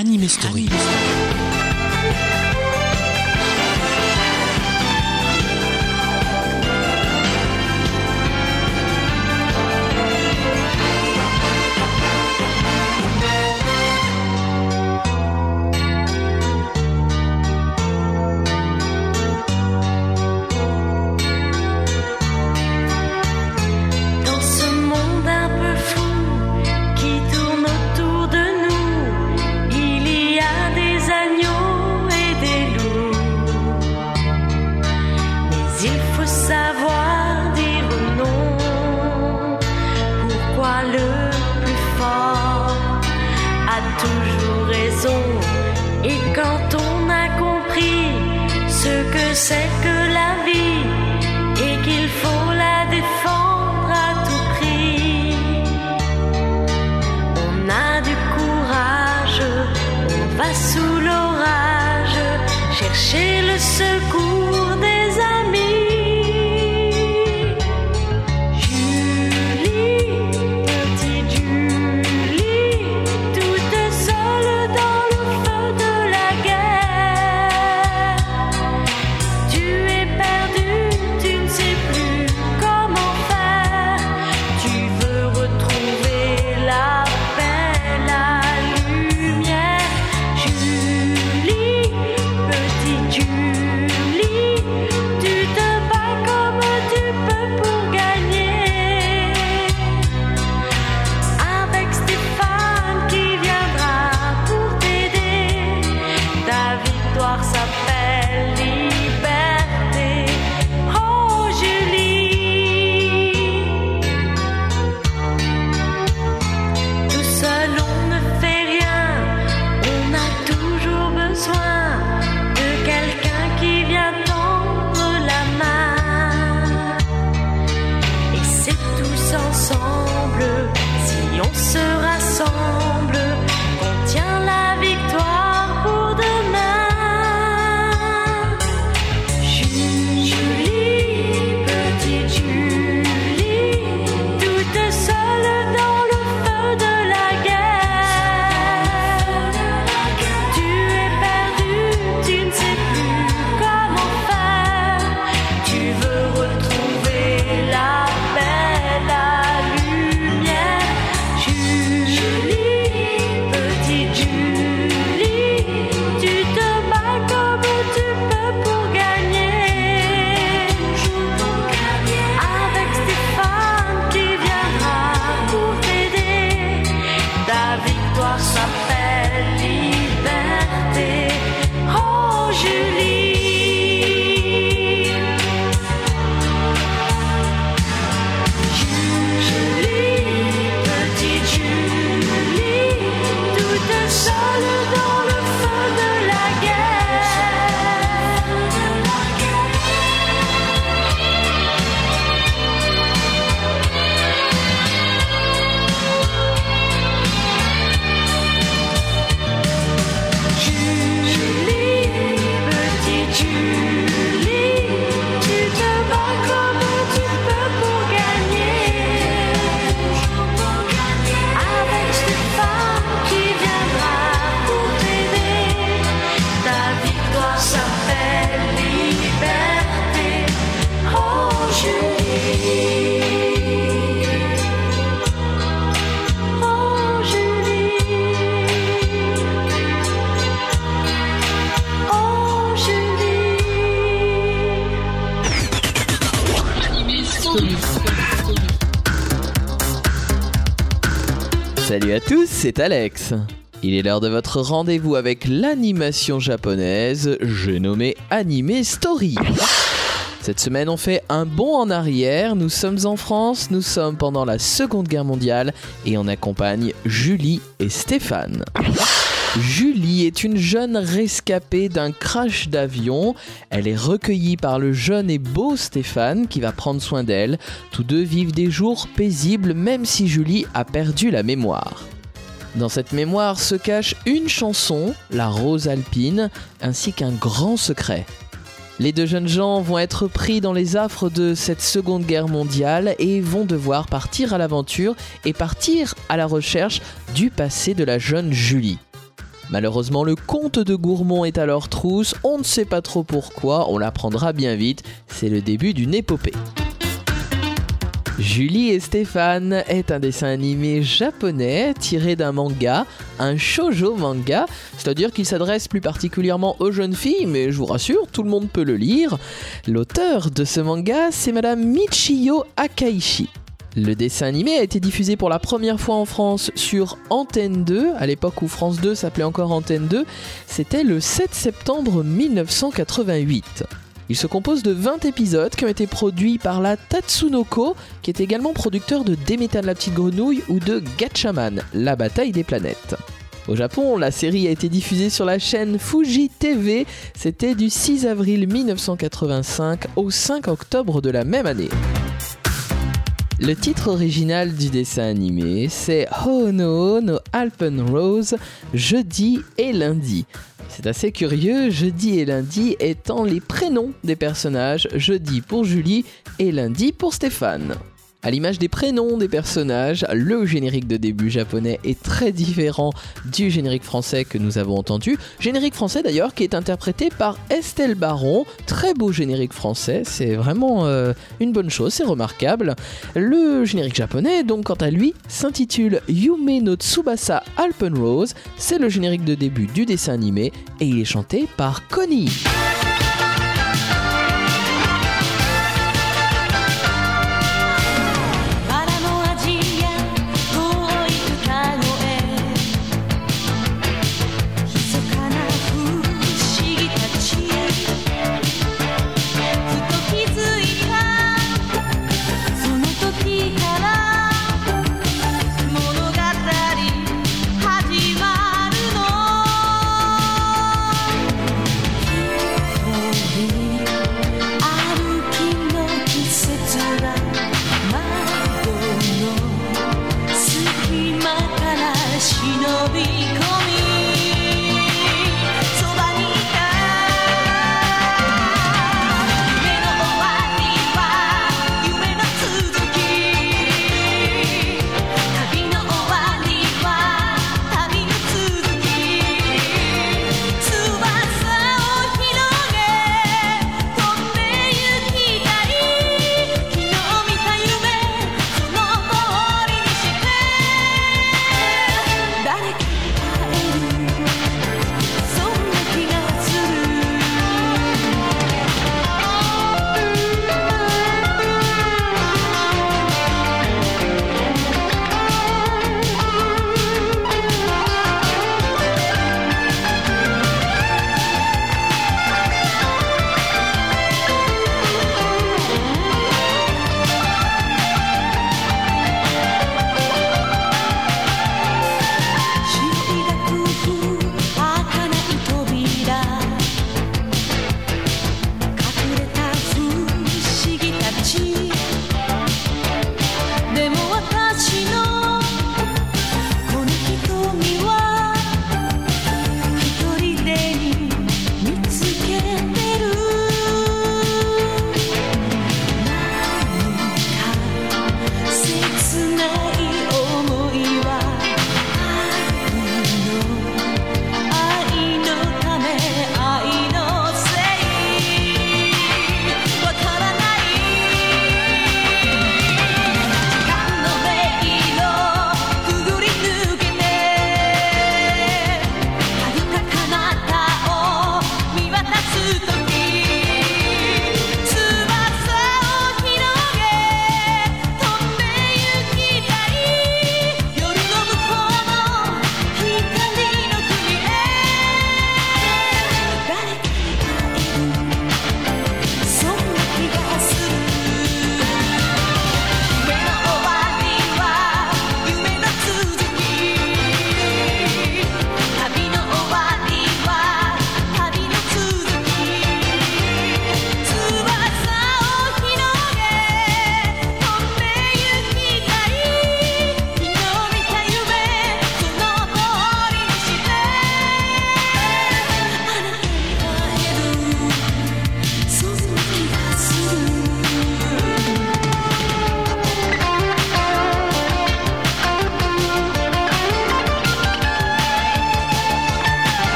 Anime Story. Dans c'est Alex. Il est l'heure de votre rendez-vous avec l'animation japonaise, j'ai nommé Anime Story. Cette semaine, on fait un bond en arrière. Nous sommes en France, nous sommes pendant la Seconde Guerre mondiale et on accompagne Julie et Stéphane. Julie est une jeune rescapée d'un crash d'avion. Elle est recueillie par le jeune et beau Stéphane qui va prendre soin d'elle. Tous deux vivent des jours paisibles même si Julie a perdu la mémoire. Dans cette mémoire se cache une chanson, La Rose Alpine, ainsi qu'un grand secret. Les deux jeunes gens vont être pris dans les affres de cette seconde guerre mondiale et vont devoir partir à l'aventure et partir à la recherche du passé de la jeune Julie. Malheureusement, le comte de Gourmont est à leur trousse, on ne sait pas trop pourquoi, on l'apprendra bien vite, c'est le début d'une épopée. Julie et Stéphane est un dessin animé japonais tiré d'un manga, un shoujo manga, c'est-à-dire qu'il s'adresse plus particulièrement aux jeunes filles, mais je vous rassure, tout le monde peut le lire. L'auteur de ce manga, c'est madame Michiyo Akaishi. Le dessin animé a été diffusé pour la première fois en France sur Antenne 2, à l'époque où France 2 s'appelait encore Antenne 2, c'était le 7 septembre 1988. Il se compose de 20 épisodes qui ont été produits par la Tatsunoko, qui est également producteur de Demetan la petite grenouille ou de Gatchaman, la bataille des planètes. Au Japon, la série a été diffusée sur la chaîne Fuji TV, c'était du 6 avril 1985 au 5 octobre de la même année. Le titre original du dessin animé, c'est Hono no Alpen Rose, jeudi et lundi. C'est assez curieux, jeudi et lundi étant les prénoms des personnages, jeudi pour Julie et lundi pour Stéphane. À l'image des prénoms des personnages, le générique de début japonais est très différent du générique français que nous avons entendu. Générique français d'ailleurs qui est interprété par Estelle Baron. Très beau générique français, c'est vraiment euh, une bonne chose, c'est remarquable. Le générique japonais, donc quant à lui, s'intitule Yume no Tsubasa Alpen Rose. C'est le générique de début du dessin animé et il est chanté par Connie.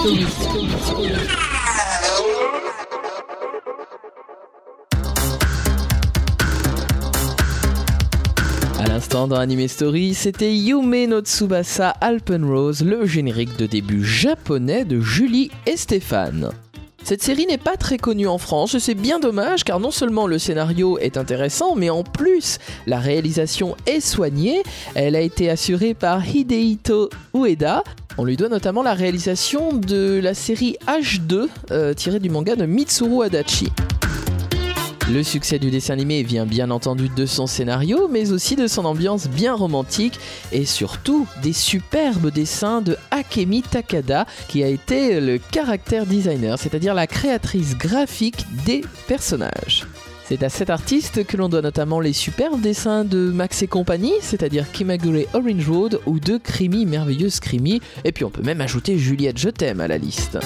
À l'instant dans Anime Story, c'était Yume no Tsubasa Alpenrose, le générique de début japonais de Julie et Stéphane. Cette série n'est pas très connue en France et c'est bien dommage car non seulement le scénario est intéressant mais en plus la réalisation est soignée. Elle a été assurée par Hidehito Ueda. On lui doit notamment la réalisation de la série H2 euh, tirée du manga de Mitsuru Adachi. Le succès du dessin animé vient bien entendu de son scénario, mais aussi de son ambiance bien romantique et surtout des superbes dessins de Akemi Takada, qui a été le caractère designer, c'est-à-dire la créatrice graphique des personnages. C'est à cet artiste que l'on doit notamment les superbes dessins de Max et compagnie, c'est-à-dire Kimagure Orange Road ou de Crimi Merveilleuse Crimi, et puis on peut même ajouter Juliette Je t'aime à la liste.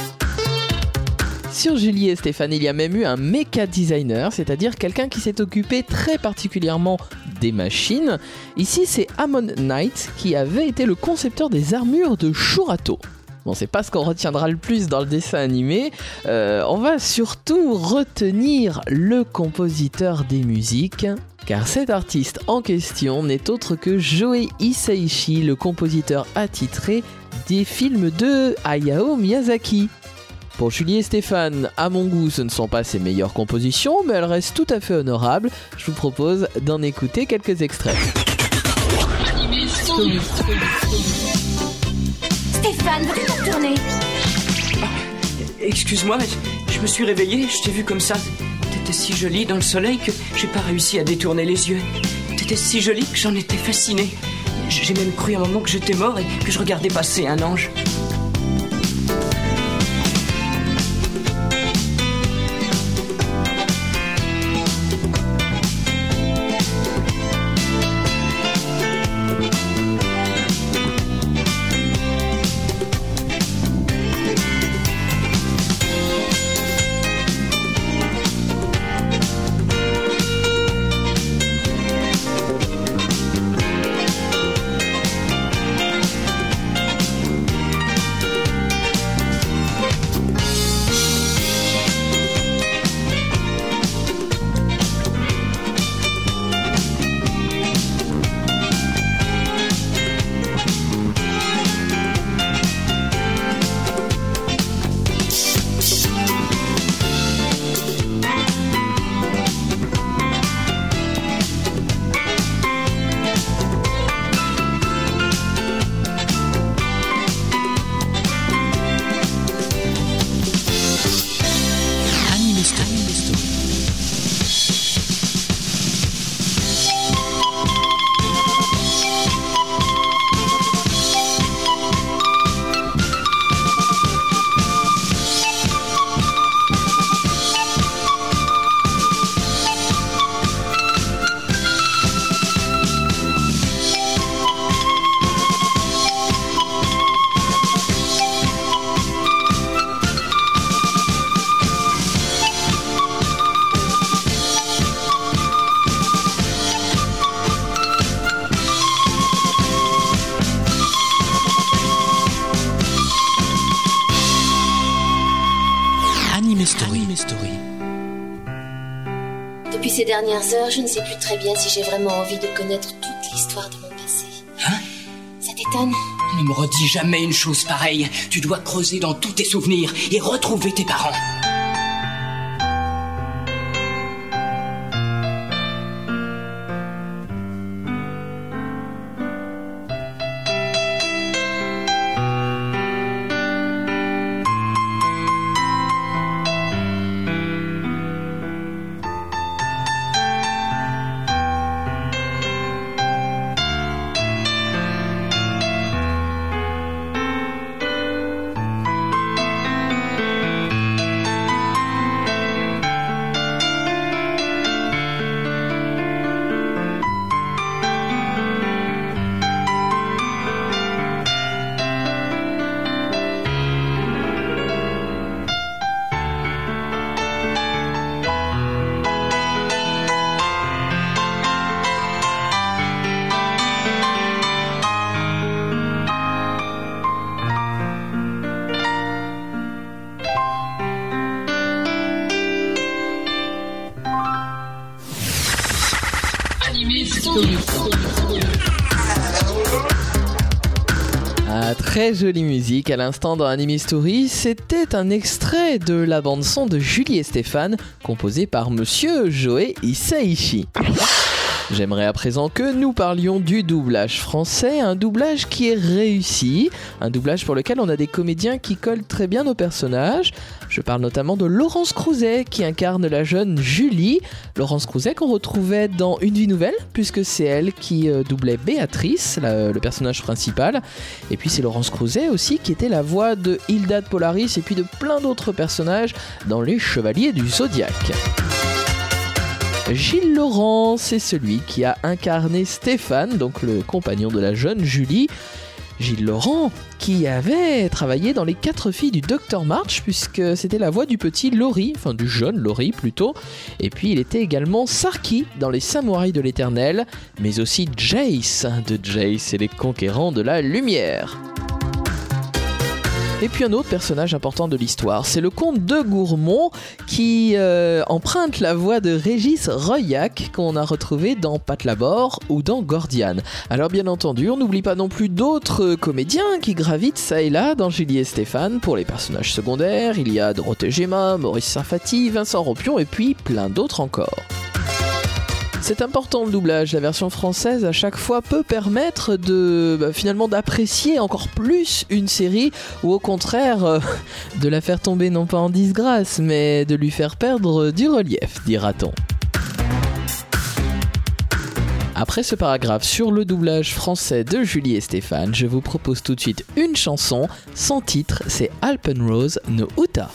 Sur Julie et Stéphane, il y a même eu un mecha designer, c'est-à-dire quelqu'un qui s'est occupé très particulièrement des machines. Ici, c'est Amon Knight qui avait été le concepteur des armures de Shurato. Bon, c'est pas ce qu'on retiendra le plus dans le dessin animé. Euh, on va surtout retenir le compositeur des musiques. Car cet artiste en question n'est autre que Joe Hisaishi, le compositeur attitré des films de Hayao Miyazaki. Pour Julie et Stéphane, à mon goût, ce ne sont pas ses meilleures compositions, mais elles restent tout à fait honorables. Je vous propose d'en écouter quelques extraits. Stéphane, veux-tu retourner Excuse-moi, mais je me suis réveillé, je t'ai vu comme ça. T'étais si jolie dans le soleil que j'ai pas réussi à détourner les yeux. T'étais si jolie que j'en étais fasciné. J'ai même cru un moment que j'étais mort et que je regardais passer un ange. Ces dernières heures, je ne sais plus très bien si j'ai vraiment envie de connaître toute l'histoire de mon passé. Hein Ça t'étonne? Ne me redis jamais une chose pareille. Tu dois creuser dans tous tes souvenirs et retrouver tes parents. Jolie musique. À l'instant dans Anime Story, c'était un extrait de la bande-son de Julie et Stéphane, composée par monsieur Joe Isaichi. J'aimerais à présent que nous parlions du doublage français, un doublage qui est réussi, un doublage pour lequel on a des comédiens qui collent très bien aux personnages. Je parle notamment de Laurence Crouzet qui incarne la jeune Julie. Laurence Crouzet qu'on retrouvait dans Une vie nouvelle, puisque c'est elle qui euh, doublait Béatrice, le personnage principal. Et puis c'est Laurence Crouzet aussi qui était la voix de Hilda de Polaris et puis de plein d'autres personnages dans Les Chevaliers du Zodiaque. Gilles Laurent, c'est celui qui a incarné Stéphane, donc le compagnon de la jeune Julie. Gilles Laurent, qui avait travaillé dans Les Quatre Filles du Docteur March, puisque c'était la voix du petit Laurie, enfin du jeune Laurie plutôt. Et puis il était également Sarki dans Les Samouraïs de l'Éternel, mais aussi Jace de Jace et les Conquérants de la Lumière. Et puis un autre personnage important de l'histoire, c'est le comte de Gourmont qui euh, emprunte la voix de Régis Royac qu'on a retrouvé dans Pat Labor ou dans Gordiane. Alors bien entendu, on n'oublie pas non plus d'autres comédiens qui gravitent ça et là dans Julie et Stéphane pour les personnages secondaires. Il y a Dorothée Gemma, Maurice Sarfati, Vincent Rompion et puis plein d'autres encore. C'est important le doublage. La version française à chaque fois peut permettre de bah, finalement d'apprécier encore plus une série ou au contraire euh, de la faire tomber non pas en disgrâce mais de lui faire perdre du relief, dira-t-on. Après ce paragraphe sur le doublage français de Julie et Stéphane, je vous propose tout de suite une chanson. Son titre, c'est Alpenrose no Uta.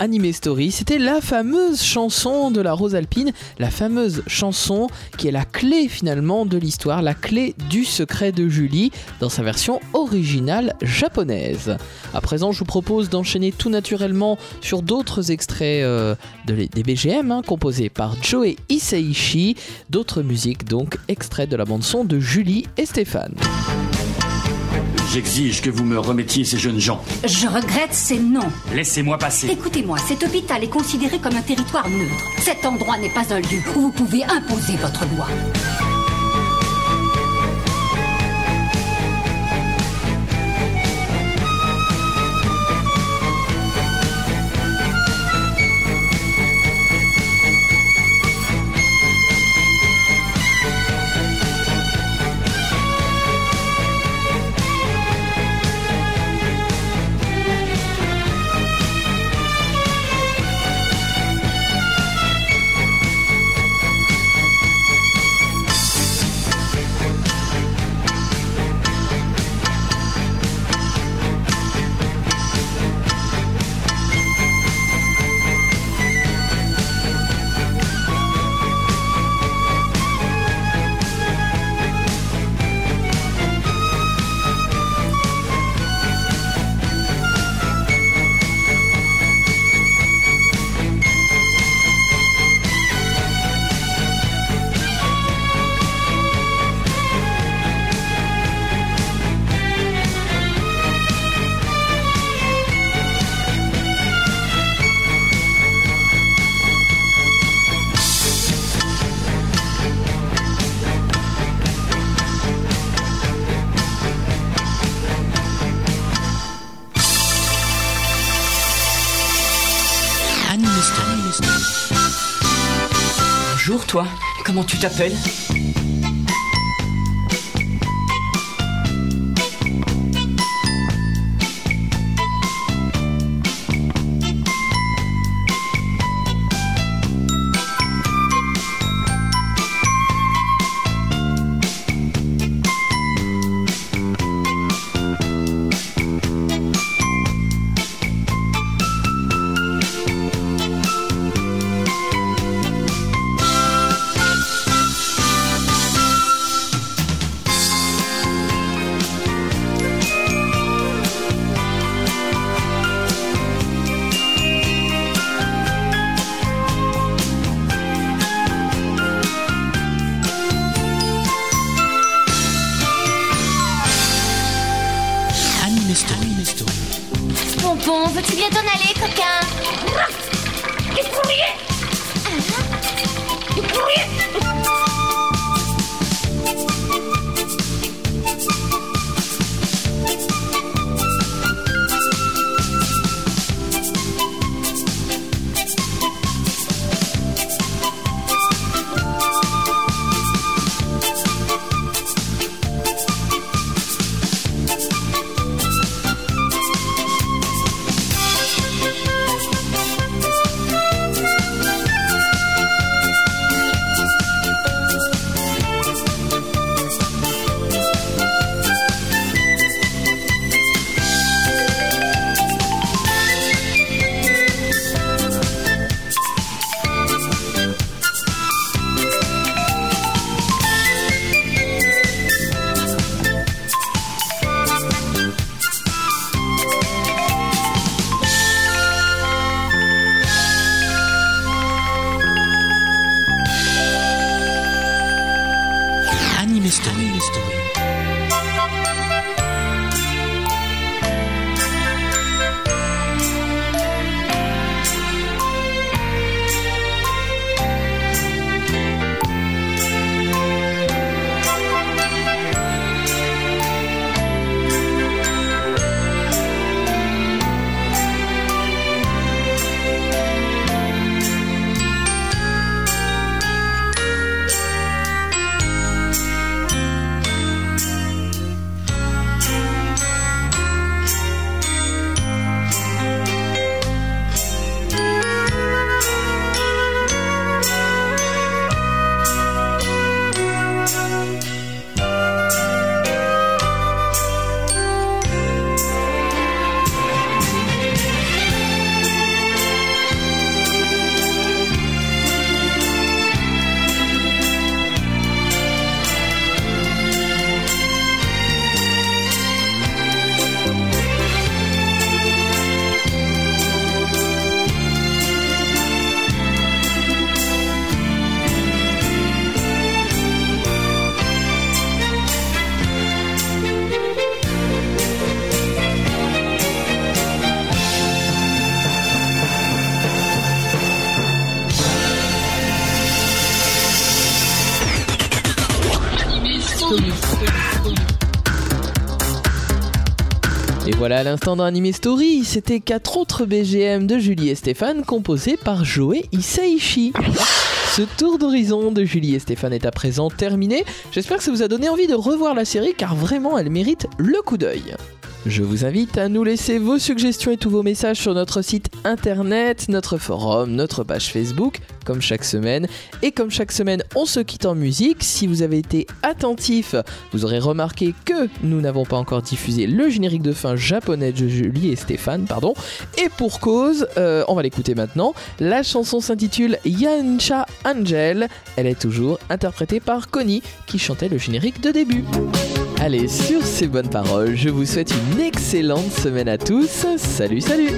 Anime Story. C'était la fameuse chanson de la Rose Alpine, la fameuse chanson qui est la clé finalement de l'histoire, la clé du secret de Julie dans sa version originale japonaise. À présent, je vous propose d'enchaîner tout naturellement sur d'autres extraits euh, des BGM hein, composés par Joe Isaichi, d'autres musiques donc extraits de la bande son de Julie et Stéphane. J'exige que vous me remettiez ces jeunes gens. Je regrette, c'est non. Laissez-moi passer. Écoutez-moi, cet hôpital est considéré comme un territoire neutre. Cet endroit n'est pas un lieu où vous pouvez imposer votre loi. Bonjour toi, comment tu t'appelles? minestrone. Pompon, veux-tu bien t'en aller, coquin Qu'est-ce que vous riez ah. Vous riez voilà à l'instant dans Anime Story, c'était quatre autres BGM de Julie et Stéphane composés par Joe Isaichi. Ce tour d'horizon de Julie et Stéphane est à présent terminé. J'espère que ça vous a donné envie de revoir la série car vraiment elle mérite le coup d'œil. Je vous invite à nous laisser vos suggestions et tous vos messages sur notre site internet, notre forum, notre page Facebook, comme chaque semaine. Et comme chaque semaine, on se quitte en musique. Si vous avez été attentif, vous aurez remarqué que nous n'avons pas encore diffusé le générique de fin japonais de Julie et Stéphane, pardon. Et pour cause, euh, on va l'écouter maintenant. La chanson s'intitule Yancha Angel. Elle est toujours interprétée par Connie, qui chantait le générique de début. Allez, sur ces bonnes paroles, je vous souhaite une excellente semaine à tous. Salut, salut